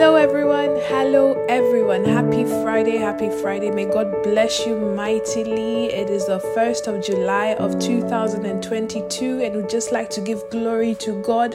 Hello, everyone. Hello, everyone. Happy Friday. Happy Friday. May God bless you mightily. It is the 1st of July of 2022, and we'd just like to give glory to God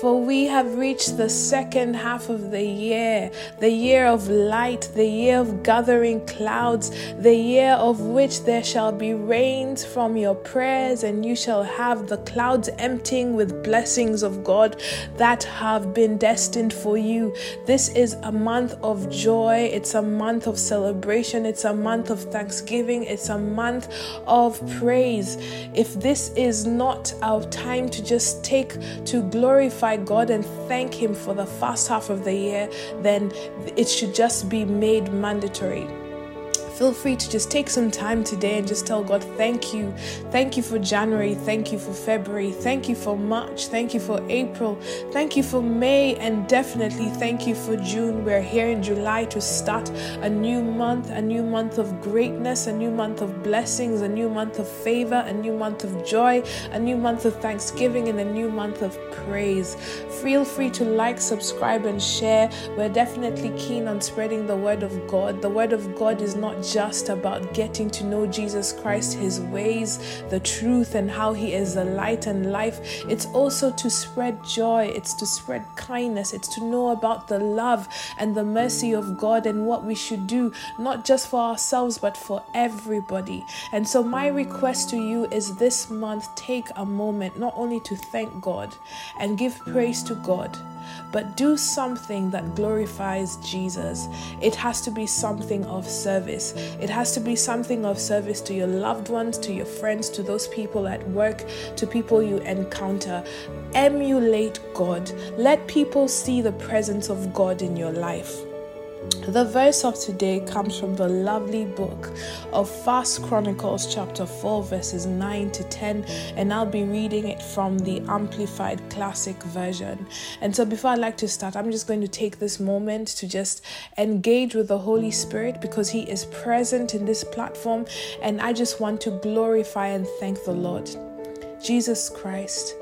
for we have reached the second half of the year, the year of light, the year of gathering clouds, the year of which there shall be rains from your prayers, and you shall have the clouds emptying with blessings of God that have been destined for you. This is a month of joy, it's a month of celebration, it's a month of thanksgiving, it's a month of praise. If this is not our time to just take to glorify God and thank Him for the first half of the year, then it should just be made mandatory feel free to just take some time today and just tell God, thank you. Thank you for January. Thank you for February. Thank you for March. Thank you for April. Thank you for May. And definitely thank you for June. We're here in July to start a new month, a new month of greatness, a new month of blessings, a new month of favor, a new month of joy, a new month of thanksgiving, and a new month of praise. Feel free to like, subscribe, and share. We're definitely keen on spreading the word of God. The word of God is not just about getting to know Jesus Christ, his ways, the truth, and how he is the light and life. It's also to spread joy, it's to spread kindness, it's to know about the love and the mercy of God and what we should do, not just for ourselves, but for everybody. And so, my request to you is this month take a moment not only to thank God and give praise to God but do something that glorifies Jesus. It has to be something of service. It has to be something of service to your loved ones, to your friends, to those people at work, to people you encounter. Emulate God. Let people see the presence of God in your life. The verse of today comes from the lovely book of First Chronicles chapter 4 verses 9 to 10 and I'll be reading it from the amplified classic version. And so before I like to start, I'm just going to take this moment to just engage with the Holy Spirit because he is present in this platform and I just want to glorify and thank the Lord. Jesus Christ,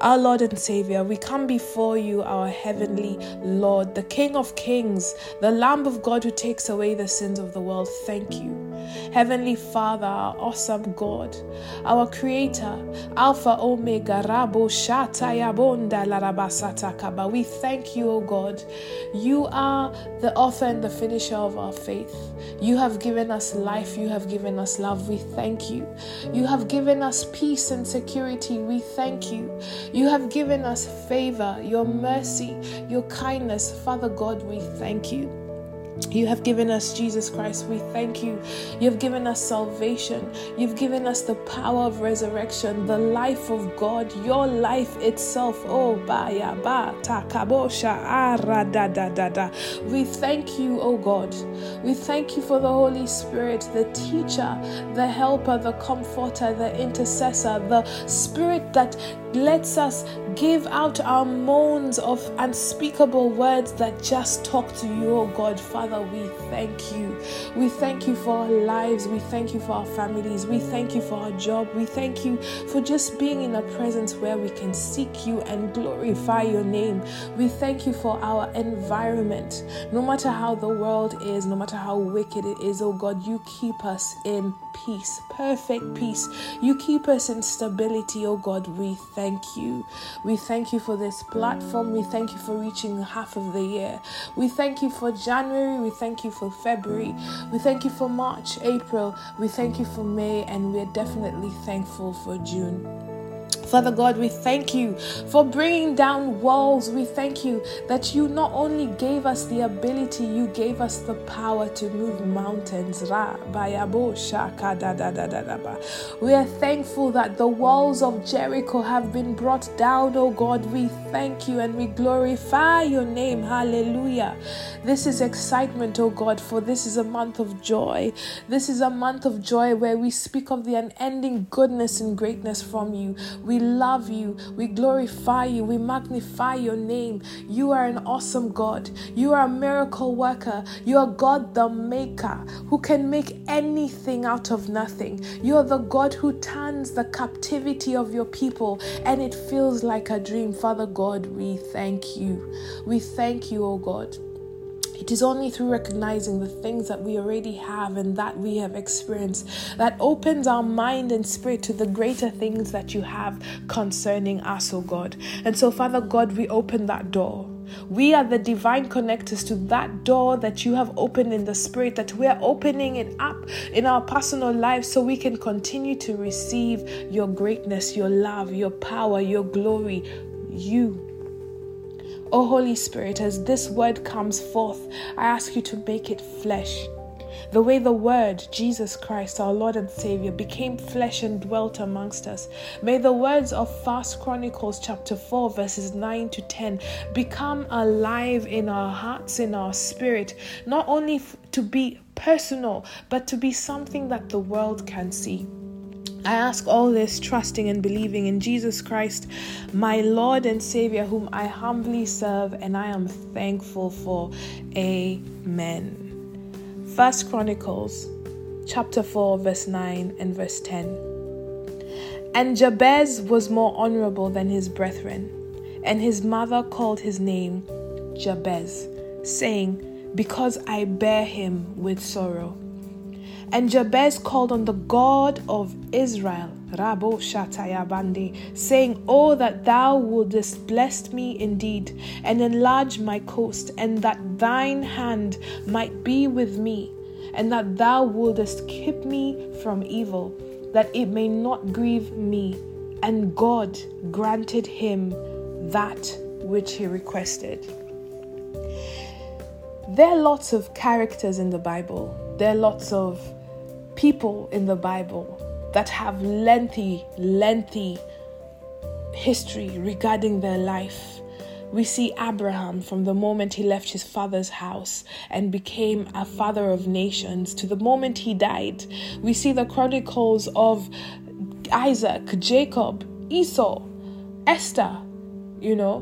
our Lord and Savior, we come before you, our heavenly Lord, the King of Kings, the Lamb of God who takes away the sins of the world. Thank you. Heavenly Father, our awesome God, our Creator, Alpha, Omega, Rabo, Shata, Yabonda, Larabasata, Kaba. We thank you, O God. You are the author and the finisher of our faith. You have given us life, you have given us love. We thank you. You have given us peace and security. We thank you. You have given us favor, your mercy, your kindness. Father God, we thank you. You have given us Jesus Christ. We thank you. You have given us salvation. You've given us the power of resurrection, the life of God, your life itself. Oh, ba ya ba takabosha ara ah, da da da da. We thank you, oh God. We thank you for the Holy Spirit, the teacher, the helper, the comforter, the intercessor, the spirit that lets us give out our moans of unspeakable words that just talk to you, oh God. Father, we thank you. We thank you for our lives. We thank you for our families. We thank you for our job. We thank you for just being in a presence where we can seek you and glorify your name. We thank you for our environment. No matter how the world is, no matter how wicked it is, oh God, you keep us in peace, perfect peace. You keep us in stability, oh God. We thank you. We thank you for this platform. We thank you for reaching half of the year. We thank you for January. We thank you for February. We thank you for March, April. We thank you for May, and we're definitely thankful for June. Father God, we thank you for bringing down walls. We thank you that you not only gave us the ability, you gave us the power to move mountains. We are thankful that the walls of Jericho have been brought down, oh God. We thank you and we glorify your name. Hallelujah. This is excitement, oh God, for this is a month of joy. This is a month of joy where we speak of the unending goodness and greatness from you. We love you. We glorify you. We magnify your name. You are an awesome God. You are a miracle worker. You are God the maker who can make anything out of nothing. You are the God who turns the captivity of your people and it feels like a dream. Father God, we thank you. We thank you, oh God. It is only through recognizing the things that we already have and that we have experienced that opens our mind and spirit to the greater things that you have concerning us, oh God. And so, Father God, we open that door. We are the divine connectors to that door that you have opened in the spirit, that we are opening it up in our personal lives so we can continue to receive your greatness, your love, your power, your glory, you. Oh, Holy Spirit, as this word comes forth, I ask you to make it flesh. The way the Word, Jesus Christ, our Lord and Savior, became flesh and dwelt amongst us. May the words of First Chronicles chapter 4, verses 9 to 10 become alive in our hearts, in our spirit, not only to be personal, but to be something that the world can see. I ask all this trusting and believing in Jesus Christ, my Lord and Savior, whom I humbly serve and I am thankful for. Amen. First Chronicles chapter 4 verse 9 and verse 10. And Jabez was more honorable than his brethren, and his mother called his name Jabez, saying, Because I bear him with sorrow. And Jabez called on the God of Israel, Rabo Shatayabandi, saying, Oh, that thou wouldest bless me indeed, and enlarge my coast, and that thine hand might be with me, and that thou wouldest keep me from evil, that it may not grieve me. And God granted him that which he requested. There are lots of characters in the Bible. There are lots of people in the Bible that have lengthy, lengthy history regarding their life. We see Abraham from the moment he left his father's house and became a father of nations to the moment he died. We see the chronicles of Isaac, Jacob, Esau, Esther, you know,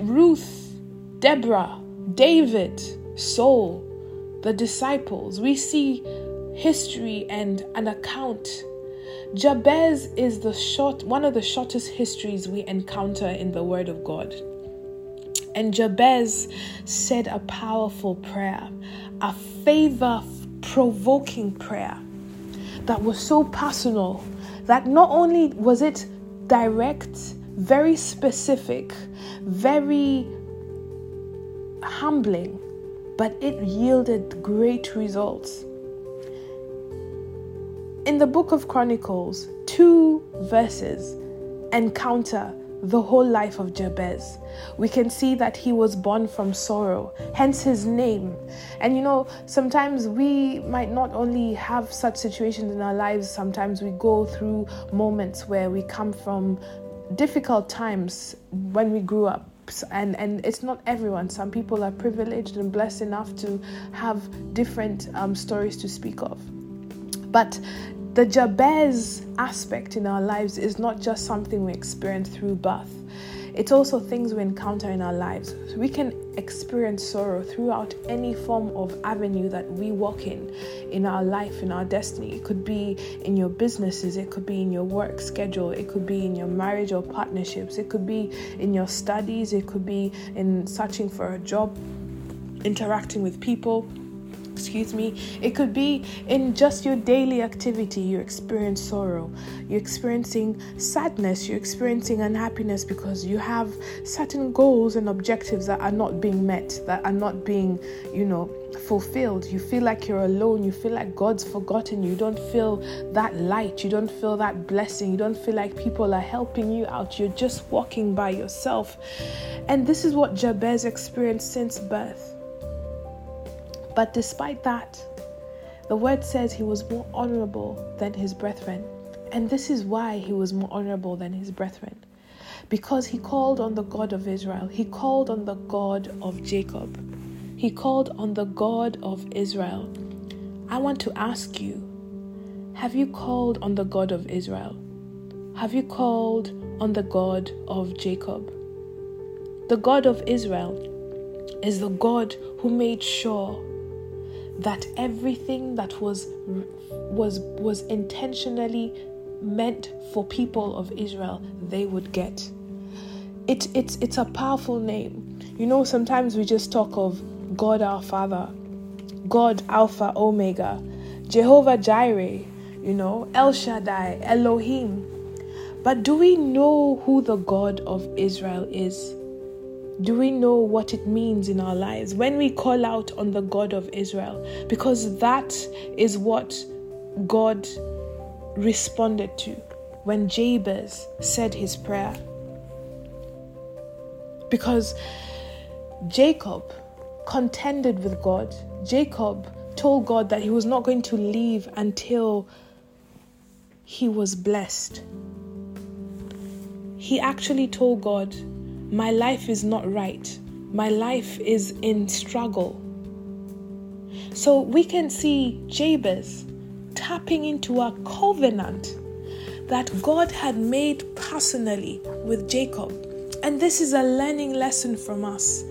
Ruth, Deborah, David, Saul, the disciples. We see history and an account. Jabez is the short one of the shortest histories we encounter in the word of God. And Jabez said a powerful prayer, a favor provoking prayer that was so personal that not only was it direct, very specific, very humbling, but it yielded great results. In the book of Chronicles, two verses encounter the whole life of Jabez. We can see that he was born from sorrow, hence his name. And you know, sometimes we might not only have such situations in our lives, sometimes we go through moments where we come from difficult times when we grew up. And, and it's not everyone. Some people are privileged and blessed enough to have different um, stories to speak of. But the Jabez aspect in our lives is not just something we experience through birth. It's also things we encounter in our lives. We can experience sorrow throughout any form of avenue that we walk in, in our life, in our destiny. It could be in your businesses, it could be in your work schedule, it could be in your marriage or partnerships, it could be in your studies, it could be in searching for a job, interacting with people excuse me. It could be in just your daily activity you experience sorrow. You're experiencing sadness. You're experiencing unhappiness because you have certain goals and objectives that are not being met that are not being you know fulfilled. You feel like you're alone. You feel like god's forgotten you. Don't feel that light. You don't feel that blessing. You don't feel like people are helping you out. You're just walking by yourself. And this is what jabez experienced since birth but despite that, the word says he was more honorable than his brethren. And this is why he was more honorable than his brethren. Because he called on the God of Israel, he called on the God of Jacob, he called on the God of Israel. I want to ask you have you called on the God of Israel? Have you called on the God of Jacob? The God of Israel is the God who made sure that everything that was was was intentionally meant for people of Israel they would get. It, it's it's a powerful name. You know, sometimes we just talk of God our Father, God Alpha Omega, Jehovah Jireh, you know, El Shaddai, Elohim. But do we know who the God of Israel is? Do we know what it means in our lives when we call out on the God of Israel? Because that is what God responded to when Jabez said his prayer. Because Jacob contended with God. Jacob told God that he was not going to leave until he was blessed. He actually told God, My life is not right. My life is in struggle. So we can see Jabez tapping into a covenant that God had made personally with Jacob. And this is a learning lesson from us.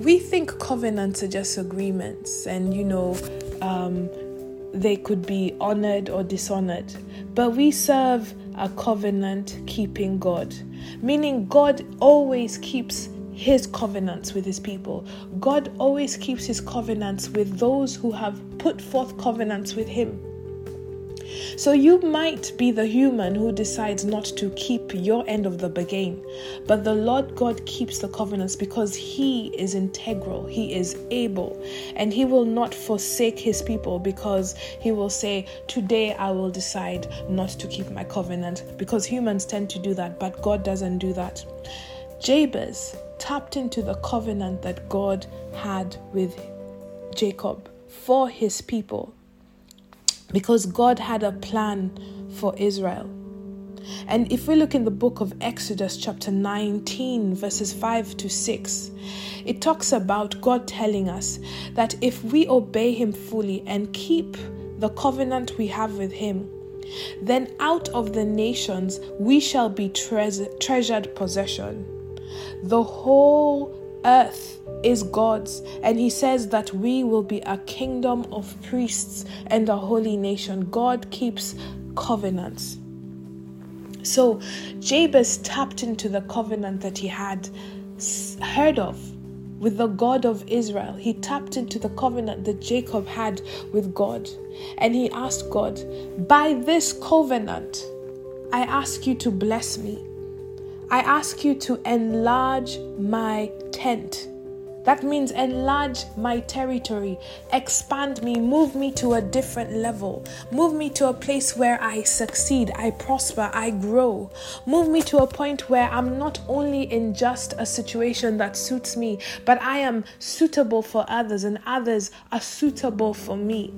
We think covenants are just agreements, and you know, um, they could be honored or dishonored. But we serve a covenant keeping God, meaning God always keeps his covenants with his people. God always keeps his covenants with those who have put forth covenants with him. So you might be the human who decides not to keep your end of the bargain, but the Lord God keeps the covenants because He is integral, He is able, and He will not forsake His people because He will say, Today I will decide not to keep my covenant, because humans tend to do that, but God doesn't do that. Jabez tapped into the covenant that God had with Jacob for his people because God had a plan for Israel. And if we look in the book of Exodus, chapter 19, verses 5 to 6, it talks about God telling us that if we obey Him fully and keep the covenant we have with Him, then out of the nations we shall be tre- treasured possession. The whole earth is God's, and He says that we will be a kingdom of priests and a holy nation. God keeps covenants. So Jabez tapped into the covenant that he had heard of with the God of Israel. He tapped into the covenant that Jacob had with God. And he asked God, By this covenant, I ask you to bless me. I ask you to enlarge my tent. That means enlarge my territory, expand me, move me to a different level, move me to a place where I succeed, I prosper, I grow. Move me to a point where I'm not only in just a situation that suits me, but I am suitable for others and others are suitable for me.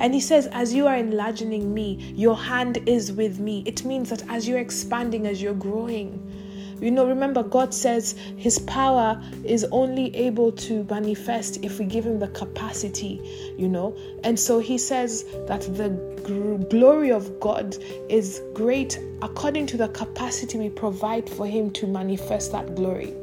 And he says, As you are enlarging me, your hand is with me. It means that as you're expanding, as you're growing, you know, remember, God says His power is only able to manifest if we give Him the capacity, you know. And so He says that the glory of God is great according to the capacity we provide for Him to manifest that glory.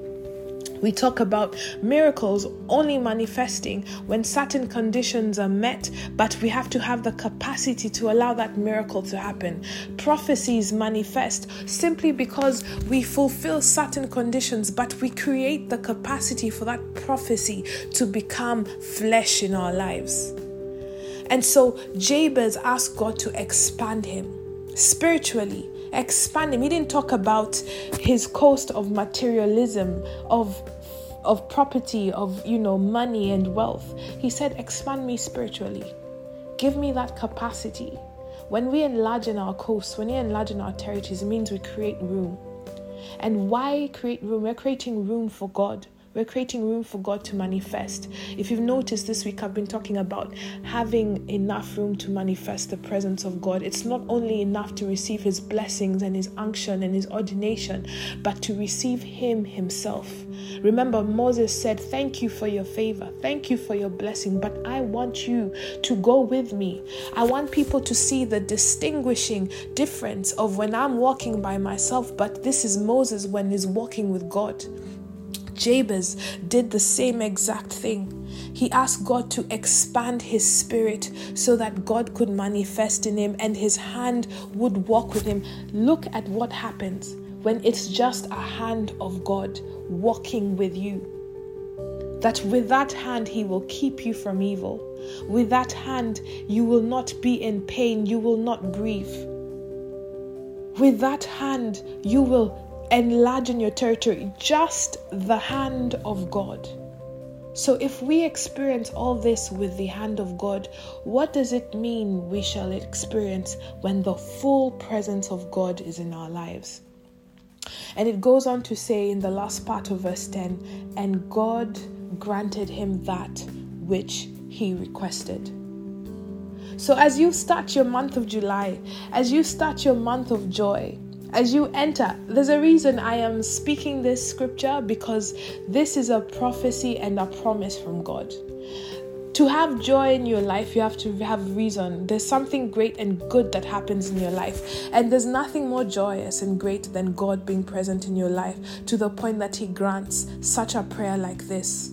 We talk about miracles only manifesting when certain conditions are met, but we have to have the capacity to allow that miracle to happen. Prophecies manifest simply because we fulfill certain conditions, but we create the capacity for that prophecy to become flesh in our lives. And so Jabez asked God to expand him spiritually expand him. He didn't talk about his cost of materialism, of of property, of you know, money and wealth. He said, expand me spiritually. Give me that capacity. When we enlarge in our coasts, when we enlarge in our territories, it means we create room. And why create room? We're creating room for God. We're creating room for God to manifest. If you've noticed this week, I've been talking about having enough room to manifest the presence of God. It's not only enough to receive His blessings and His unction and His ordination, but to receive Him Himself. Remember, Moses said, Thank you for your favor, thank you for your blessing, but I want you to go with me. I want people to see the distinguishing difference of when I'm walking by myself, but this is Moses when he's walking with God. Jabez did the same exact thing. He asked God to expand his spirit so that God could manifest in him and his hand would walk with him. Look at what happens when it's just a hand of God walking with you. that with that hand He will keep you from evil. With that hand, you will not be in pain, you will not grieve. With that hand, you will enlarge your territory. Just the hand of God. So, if we experience all this with the hand of God, what does it mean we shall experience when the full presence of God is in our lives? And it goes on to say in the last part of verse 10 and God granted him that which he requested. So, as you start your month of July, as you start your month of joy, as you enter, there's a reason I am speaking this scripture because this is a prophecy and a promise from God. To have joy in your life, you have to have reason. There's something great and good that happens in your life. And there's nothing more joyous and great than God being present in your life to the point that He grants such a prayer like this.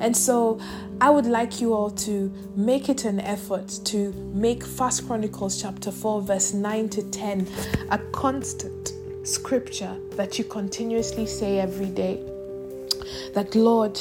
And so I would like you all to make it an effort to make First Chronicles chapter 4 verse 9 to 10 a constant scripture that you continuously say every day. That Lord,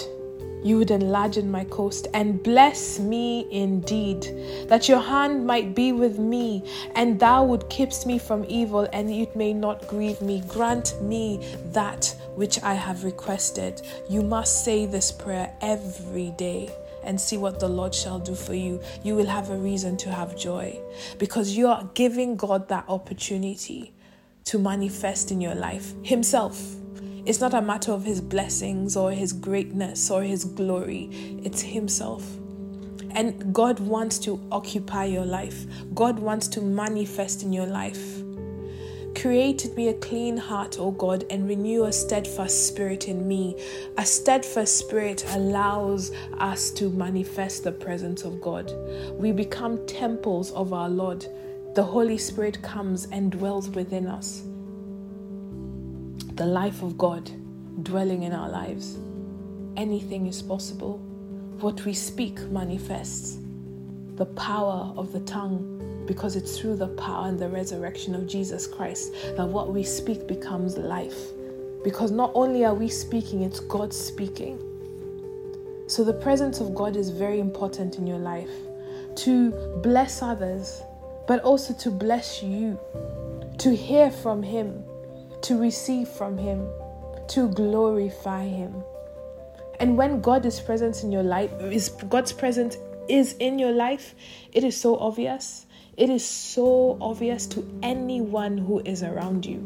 you would enlarge in my coast and bless me indeed, that your hand might be with me, and thou would keep me from evil, and it may not grieve me. Grant me that which I have requested. You must say this prayer every day and see what the Lord shall do for you. You will have a reason to have joy because you are giving God that opportunity to manifest in your life Himself. It's not a matter of his blessings or his greatness or his glory, it's himself. And God wants to occupy your life, God wants to manifest in your life. Create me a clean heart, O God, and renew a steadfast spirit in me. A steadfast spirit allows us to manifest the presence of God. We become temples of our Lord. The Holy Spirit comes and dwells within us the life of God dwelling in our lives. Anything is possible. What we speak manifests. The power of the tongue, because it's through the power and the resurrection of Jesus Christ that what we speak becomes life. Because not only are we speaking, it's God speaking. So the presence of God is very important in your life to bless others, but also to bless you, to hear from Him to receive from Him, to glorify Him. And when God is present in your life, is God's presence is in your life, it is so obvious. It is so obvious to anyone who is around you,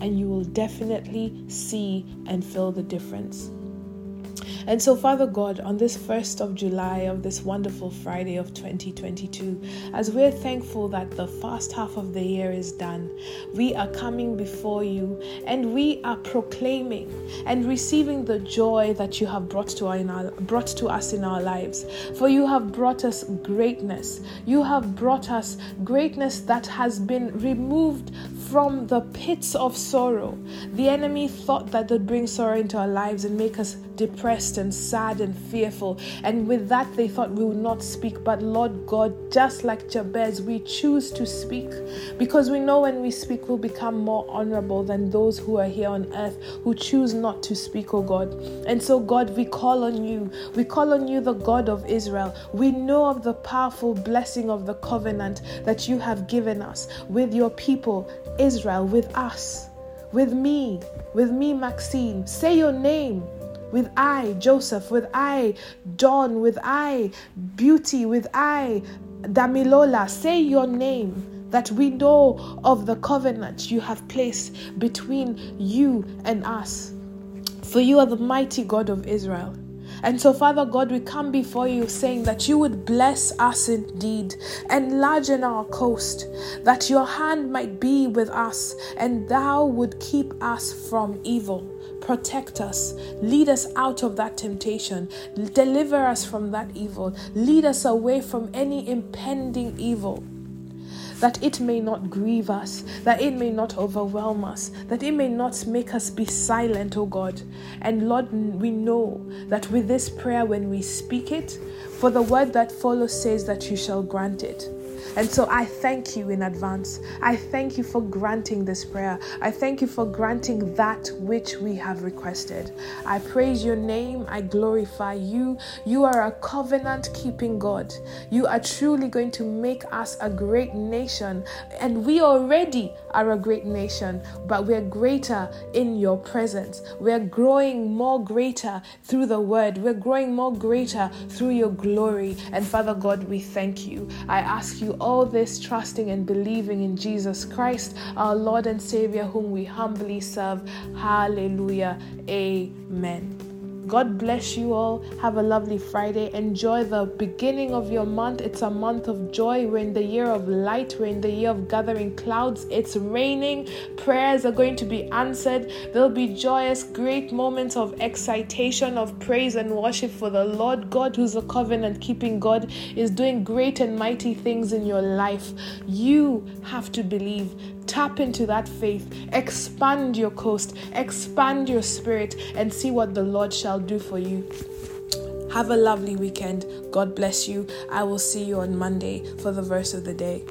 and you will definitely see and feel the difference. And so, Father God, on this 1st of July of this wonderful Friday of 2022, as we're thankful that the first half of the year is done, we are coming before you and we are proclaiming and receiving the joy that you have brought to, our, brought to us in our lives. For you have brought us greatness. You have brought us greatness that has been removed from the pits of sorrow. The enemy thought that they'd bring sorrow into our lives and make us depressed and sad and fearful. And with that, they thought we would not speak. But Lord God, just like Jabez, we choose to speak because we know when we speak, we'll become more honorable than those who are here on earth who choose not to speak, oh God. And so, God, we call on you. We call on you, the God of Israel. We know of the powerful blessing of the covenant that you have given us with your people Israel with us, with me, with me, Maxine. Say your name. With I, Joseph, with I, Dawn, with I, Beauty, with I, Damilola. Say your name that we know of the covenant you have placed between you and us. For you are the mighty God of Israel. And so, Father God, we come before you saying that you would bless us indeed, enlarge in our coast, that your hand might be with us, and thou would keep us from evil. Protect us, lead us out of that temptation, deliver us from that evil, lead us away from any impending evil that it may not grieve us, that it may not overwhelm us, that it may not make us be silent, O God. And Lord, we know that with this prayer, when we speak it, for the word that follows says that you shall grant it. And so I thank you in advance. I thank you for granting this prayer. I thank you for granting that which we have requested. I praise your name. I glorify you. You are a covenant keeping God. You are truly going to make us a great nation. And we already are a great nation, but we're greater in your presence. We're growing more greater through the word. We're growing more greater through your glory. And Father God, we thank you. I ask you all this trusting and believing in Jesus Christ, our Lord and Savior, whom we humbly serve. Hallelujah. Amen. God bless you all. Have a lovely Friday. Enjoy the beginning of your month. It's a month of joy. We're in the year of light. We're in the year of gathering clouds. It's raining. Prayers are going to be answered. There'll be joyous, great moments of excitation, of praise and worship for the Lord God, who's a covenant keeping God, is doing great and mighty things in your life. You have to believe. Tap into that faith, expand your coast, expand your spirit, and see what the Lord shall do for you. Have a lovely weekend. God bless you. I will see you on Monday for the verse of the day.